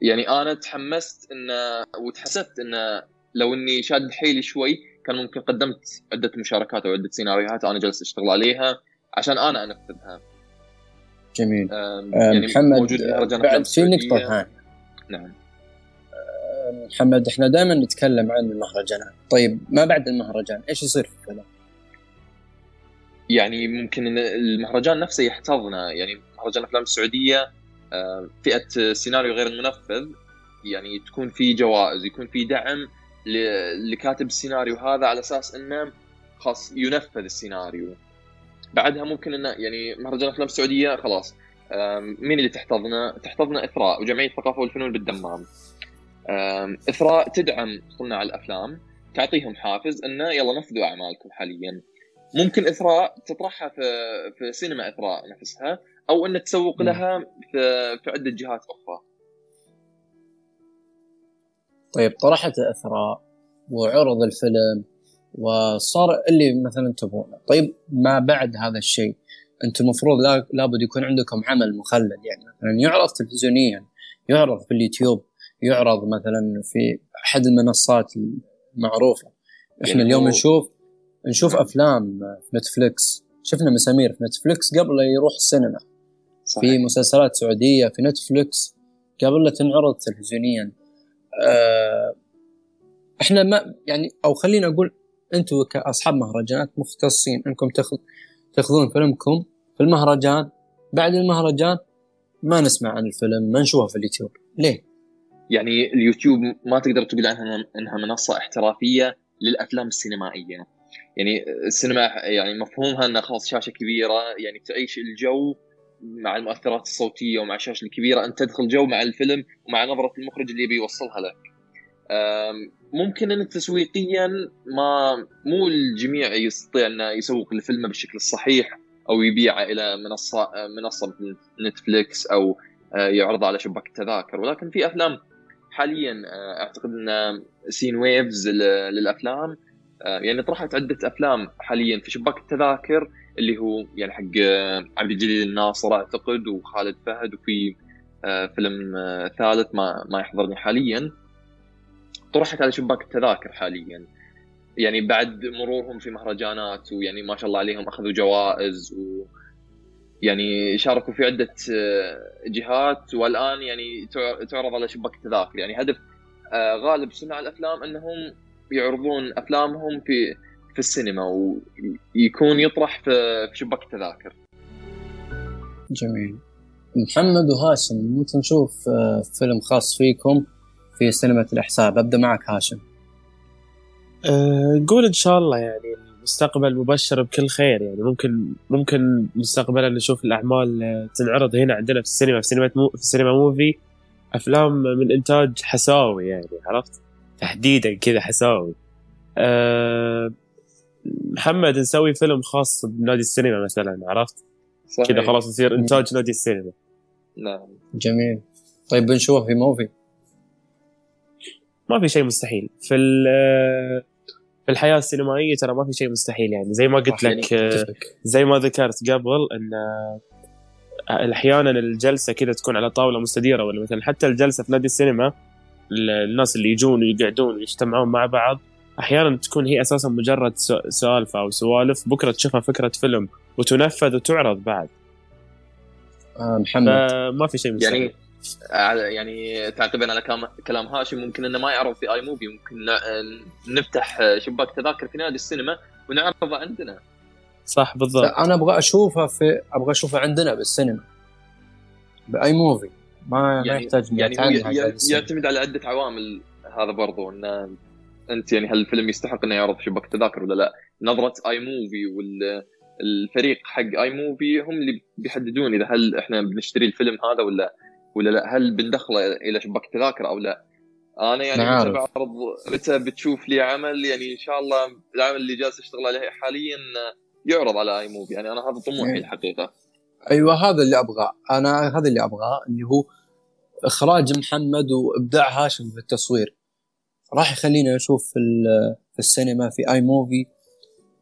يعني أنا تحمست انه وتحسبت انه لو إني شاد حيلي شوي كان ممكن قدمت عدة مشاركات أو عدة سيناريوهات أنا جالس أشتغل عليها عشان أنا أنفذها. جميل. يعني محمد موجود بعد في نقطة ها. نعم. محمد إحنا دائما نتكلم عن المهرجانات، طيب ما بعد المهرجان إيش يصير في الفيلم؟ يعني ممكن المهرجان نفسه يحتضنه يعني مهرجان الأفلام السعودية آه، فئة السيناريو غير المنفذ يعني تكون في جوائز يكون في دعم لكاتب السيناريو هذا على أساس إنه خاص ينفذ السيناريو بعدها ممكن إنه يعني مهرجان الافلام السعودية خلاص مين اللي تحتضنه؟ تحتضنه إثراء وجمعية الثقافه والفنون بالدمام. إثراء تدعم صناع الأفلام تعطيهم حافز إنه يلا نفذوا أعمالكم حاليا. ممكن إثراء تطرحها في في سينما إثراء نفسها أو ان تسوق لها في في عدة جهات أخرى. طيب طرحت اثراء وعرض الفيلم وصار اللي مثلا تبونه طيب ما بعد هذا الشيء؟ أنتم المفروض لابد يكون عندكم عمل مخلد يعني مثلا يعرض تلفزيونيا يعرض في اليوتيوب يعرض مثلا في أحد المنصات المعروفة. إحنا يعني اليوم نشوف نشوف أفلام في نتفلكس شفنا مسامير في نتفلكس قبل لا يروح السينما. صحيح. في مسلسلات سعودية في نتفلكس قبل لا تنعرض تلفزيونيا. إحنا ما يعني أو خلينا أقول أنتم كأصحاب مهرجانات مختصين أنكم تاخذ تاخذون فيلمكم في المهرجان. بعد المهرجان ما نسمع عن الفيلم ما نشوفه في اليوتيوب. ليه؟ يعني اليوتيوب ما تقدر تقول عنها إنها منصة احترافية للأفلام السينمائية. يعني السينما يعني مفهومها إنها خلاص شاشة كبيرة يعني تعيش الجو مع المؤثرات الصوتية ومع الشاشة الكبيرة انت تدخل جو مع الفيلم ومع نظرة المخرج اللي بيوصلها لك. ممكن أن تسويقيا ما مو الجميع يستطيع انه يسوق لفيلمه بالشكل الصحيح أو يبيعه إلى منصة منصة مثل نتفليكس أو آه، يعرضه على شباك التذاكر. ولكن في أفلام حاليا آه، أعتقد أن Cinewaves للأفلام آه، يعني طرحت عدة أفلام حاليا في شباك التذاكر. اللي هو يعني حق عبد الجليل الناصر أعتقد وخالد فهد وفي فيلم ثالث ما ما يحضرني حاليا. طرحت على شباك التذاكر حاليا. يعني بعد مرورهم في مهرجانات ويعني ما شاء الله عليهم أخذوا جوائز و يعني شاركوا في عدة آه، جهات. والآن يعني تعرض على شباك التذاكر. يعني هدف آه، غالب صناع الأفلام إنهم يعرضون أفلامهم في في السينما ويكون يطرح في شباك التذاكر. جميل. محمد وهاشم ممكن نشوف آه، فيلم خاص فيكم في سينما الإحساب أبدأ معك هاشم. أه قول إن شاء الله يعني المستقبل مبشر بكل خير يعني. ممكن ممكن مستقبلا نشوف الأعمال تنعرض هنا عندنا في السينما في سينما مو في السينما موفي. أفلام من إنتاج حساوي يعني عرفت؟ تحديدا كذا حساوي. أه محمد نسوي فيلم خاص بنادي السينما مثلا عرفت؟ كذا خلاص يصير إنتاج نادي السينما. نعم. جميل. طيب بنشوفه في موفي. ما في شيء مستحيل. في في الحياة السينمائية ترى ما في شيء مستحيل يعني. زي ما قلت لك زي ما ذكرت قبل إن أحيانا الجلسة كذا تكون على طاولة مستديرة ولا مثلا. حتى الجلسة في نادي السينما الناس اللي يجون ويقعدون ويجتمعون مع بعض أحيانا تكون هي أساسا مجرد سالفة أو سوالف بكرة تشوفها فكرة فيلم وتنفذ وتعرض بعد. آه محمد. ما في شيء مستحيل. يعني يعني تعقيبا على كلام هاشم ممكن إنه ما يعرض في آي موفي ممكن نفتح شباك تذاكر في نادي السينما ونعرضه عندنا. صح بالضبط. أنا أبغى أشوفه في أبغى أشوفه عندنا بالسينما. بأي موفي. ما يعني ما يحتاج يعني يعتمد على عدة عوامل هذا برضو ان أنت يعني هل الفيلم يستحق إنه يعرض في شباك التذاكر ولا لا؟ نظرة اي موفي والفريق حق اي موفي هم اللي بيحددون إذا هل إحنا بنشتري الفيلم هذا ولا ولا لا. هل بندخله إلى شباك التذاكر أو لا؟ أنا يعني متى بعرض متى بتشوف لي عمل يعني إن شاء الله العمل اللي جالس أشتغل عليه حاليا يعرض على اي موفي يعني أنا هذا طموحي إيه. الحقيقة. أيوه هذا اللي أبغاه. أنا هذا اللي أبغاه اللي هو إخراج محمد وإبداع هاشم في التصوير. راح يخلينا نشوف في, في السينما في أي موفي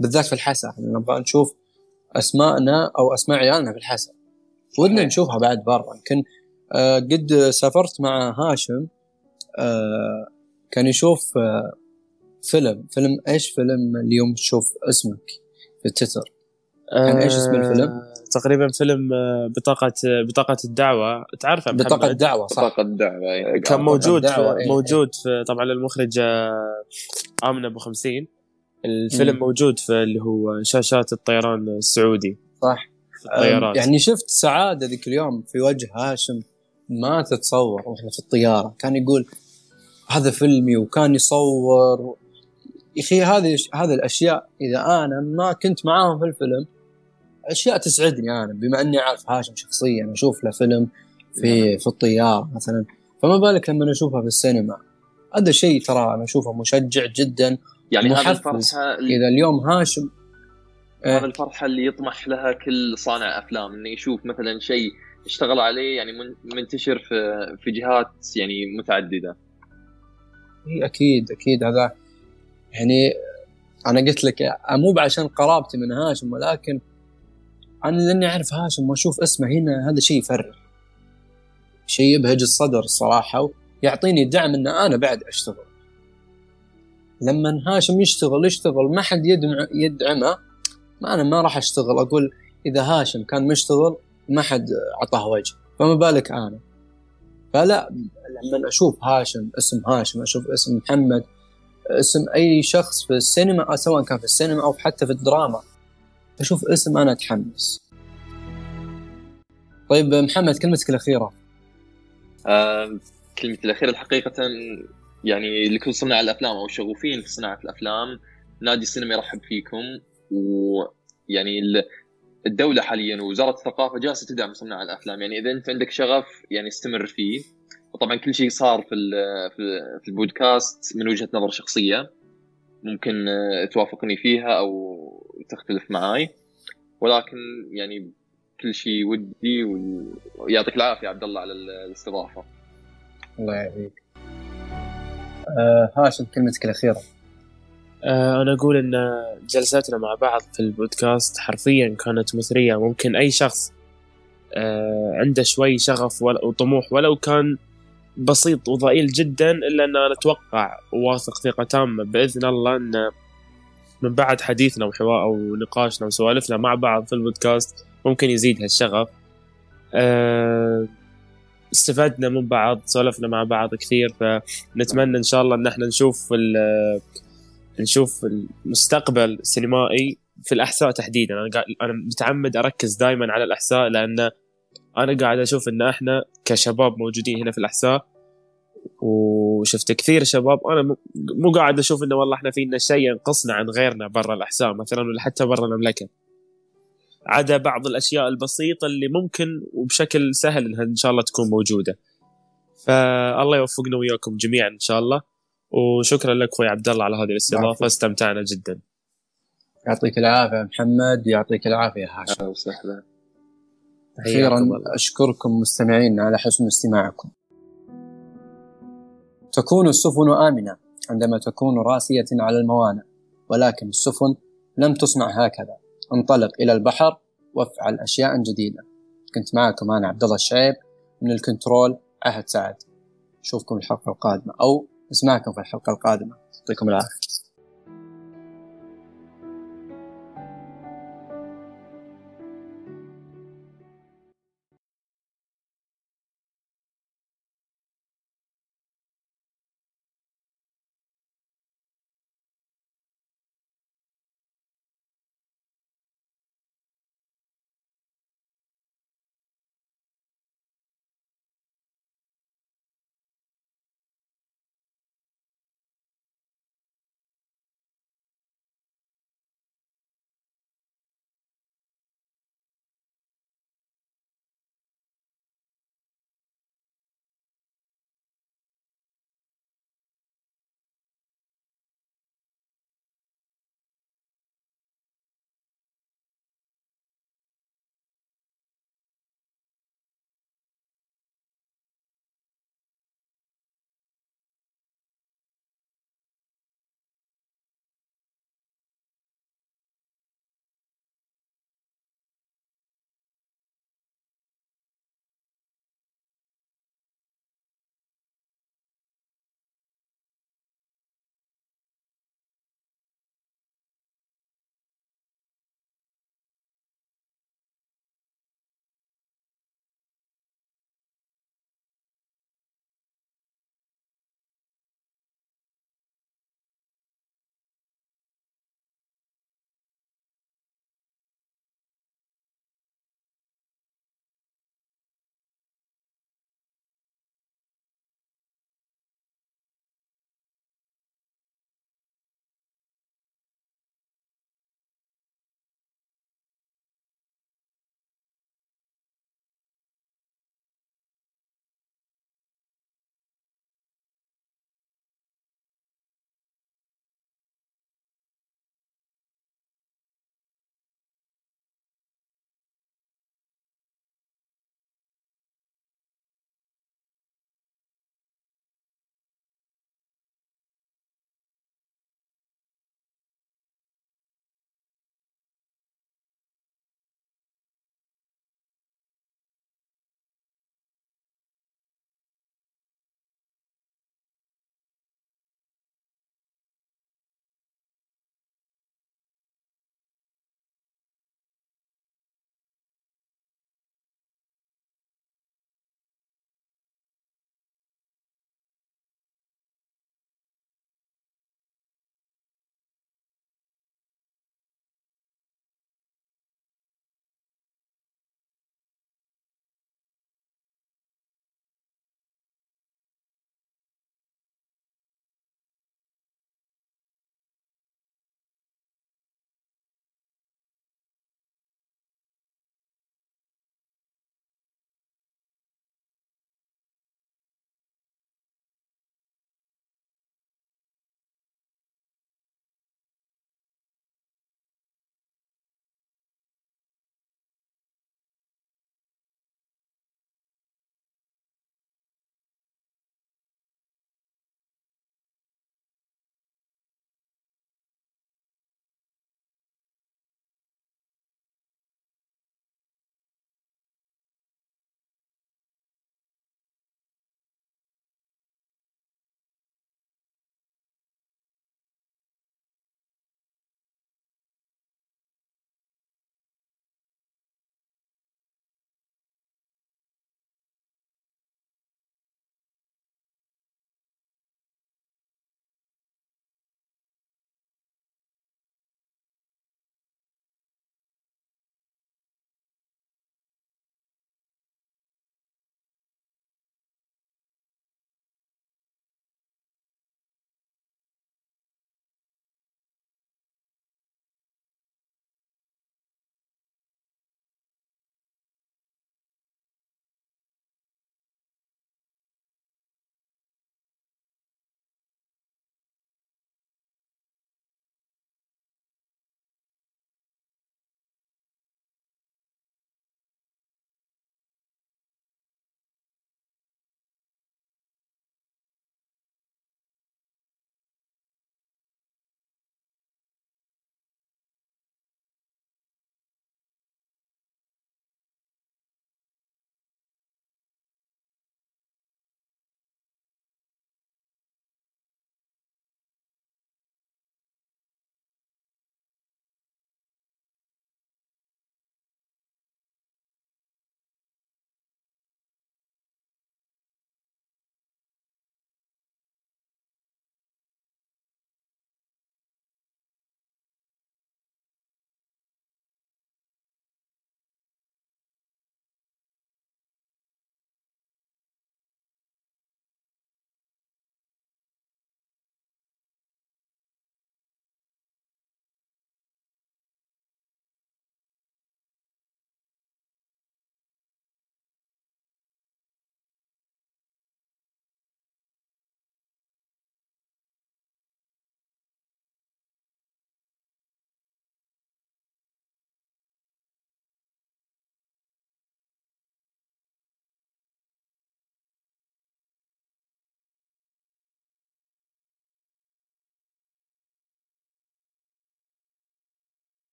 بالذات في الحسا نبغى نشوف أسماءنا أو أسماء عيالنا في الحسا ودنا نشوفها بعد برا. يمكن آه، قد سافرت مع هاشم آه، كان يشوف آه، فيلم. فيلم إيش؟ فيلم اليوم تشوف اسمك في التتر كان إيش اسم الفيلم؟ تقريبا فيلم بطاقة بطاقة الدعوة. تعرفه؟ بطاقة الدعوة صح. بطاقة الدعوة أيه. كان موجود في إيه. موجود في طبعا المخرج آمنة أبو خمسين. الفيلم م. موجود في اللي هو شاشات الطيران السعودي. صح. الطيارات. يعني شفت سعادة ذيك اليوم في وجه هاشم ما تتصور وإحنا في الطيارة. كان يقول هذا فيلمي وكان يصور. يا أخي هذه هذه الأشياء إذا أنا ما كنت معاهم في الفيلم أشياء تسعدني أنا بما إني عارف هاشم شخصيا أشوف له فيلم في نعم. في الطيارة مثلا. فما بالك لما نشوفها في السينما؟ هذا شيء ترى أنا أشوفه مشجع جدا يعني هذا الفرحة إذا اليوم هاشم هذا الفرحة اللي يطمح لها كل صانع أفلام إنه يشوف مثلا شيء اشتغل عليه يعني منتشر في في جهات يعني متعددة. إي أكيد أكيد هذا يعني أنا قلت لك مو عشان قرابتي من هاشم ولكن أنا لأني أعرف هاشم وأشوف اسمه هنا هذا شيء يفرح شيء يبهج الصدر الصراحه ويعطيني دعم إن أنا بعد أشتغل. لما هاشم يشتغل يشتغل ما حد يدعم يدعمه ما أنا ما راح أشتغل. أقول إذا هاشم كان مشتغل ما حد أعطاه وجه. فما بالك أنا؟ فلا لما أشوف هاشم اسم هاشم أشوف اسم محمد اسم أي شخص في السينما سواء كان في السينما أو حتى في الدراما أشوف اسم أنا أتحمس. طيب محمد كلمتك الأخيرة. آه كلمتي الأخيرة الحقيقة يعني لكل صناع الأفلام أو الشغوفين في صناعة الأفلام نادي السينما يرحب فيكم. ويعني الدولة حاليا ووزارة الثقافة جالسة تدعم صناع الأفلام. يعني إذا أنت عندك شغف يعني استمر فيه. وطبعا كل شيء صار في في البودكاست من وجهة نظر شخصية. ممكن توافقني فيها أو تختلف معاي. ولكن يعني كل شيء ودي ويعطيك العافية عبد الله على الاستضافة. الله يعافيك. آه هاشم كلمتك الأخيرة. آه أنا أقول إن جلساتنا مع بعض في البودكاست حرفيا كانت مثرية. ممكن أي شخص آه عنده شوي شغف وطموح ولو كان بسيط وضئيل جدا إلا أن أنا أتوقع وواثق ثقة تامة بإذن الله إن من بعد حديثنا وحوار أو نقاشنا وسوالفنا مع بعض في البودكاست ممكن يزيد هالشغف. أه استفدنا من بعض سولفنا مع بعض كثير فنتمنى إن شاء الله إن إحنا نشوف نشوف المستقبل السينمائي في الأحساء تحديدا. أنا قاعد أنا متعمد أركز دائما على الأحساء لأن أنا قاعد أشوف إن إحنا كشباب موجودين هنا في الأحساء وشفت كثير شباب أنا مو قاعد أشوف إنه والله إحنا فينا شيء ينقصنا عن غيرنا برا الاحساء مثلا ولا حتى برا المملكة. عدا بعض الأشياء البسيطة اللي ممكن وبشكل سهل إنها إن شاء الله تكون موجودة. فالله يوفقنا وياكم جميعا إن شاء الله. وشكرا لك أخوي عبد الله على هذه الاستضافة استمتعنا جدا. يعطيك العافية محمد يعطيك العافية هاشم. أهلا وسهلا. أخيرا أشكركم مستمعين على حسن استماعكم. تكون السفن آمنة عندما تكون راسية على الموانئ ولكن السفن لم تصنع هكذا. انطلق إلى البحر وافعل أشياء جديدة. كنت معكم أنا عبد الله الشعيب من الكنترول عهد سعد. اشوفكم الحلقة القادمة أو نسمعكم في الحلقة القادمة. يعطيكم العافية.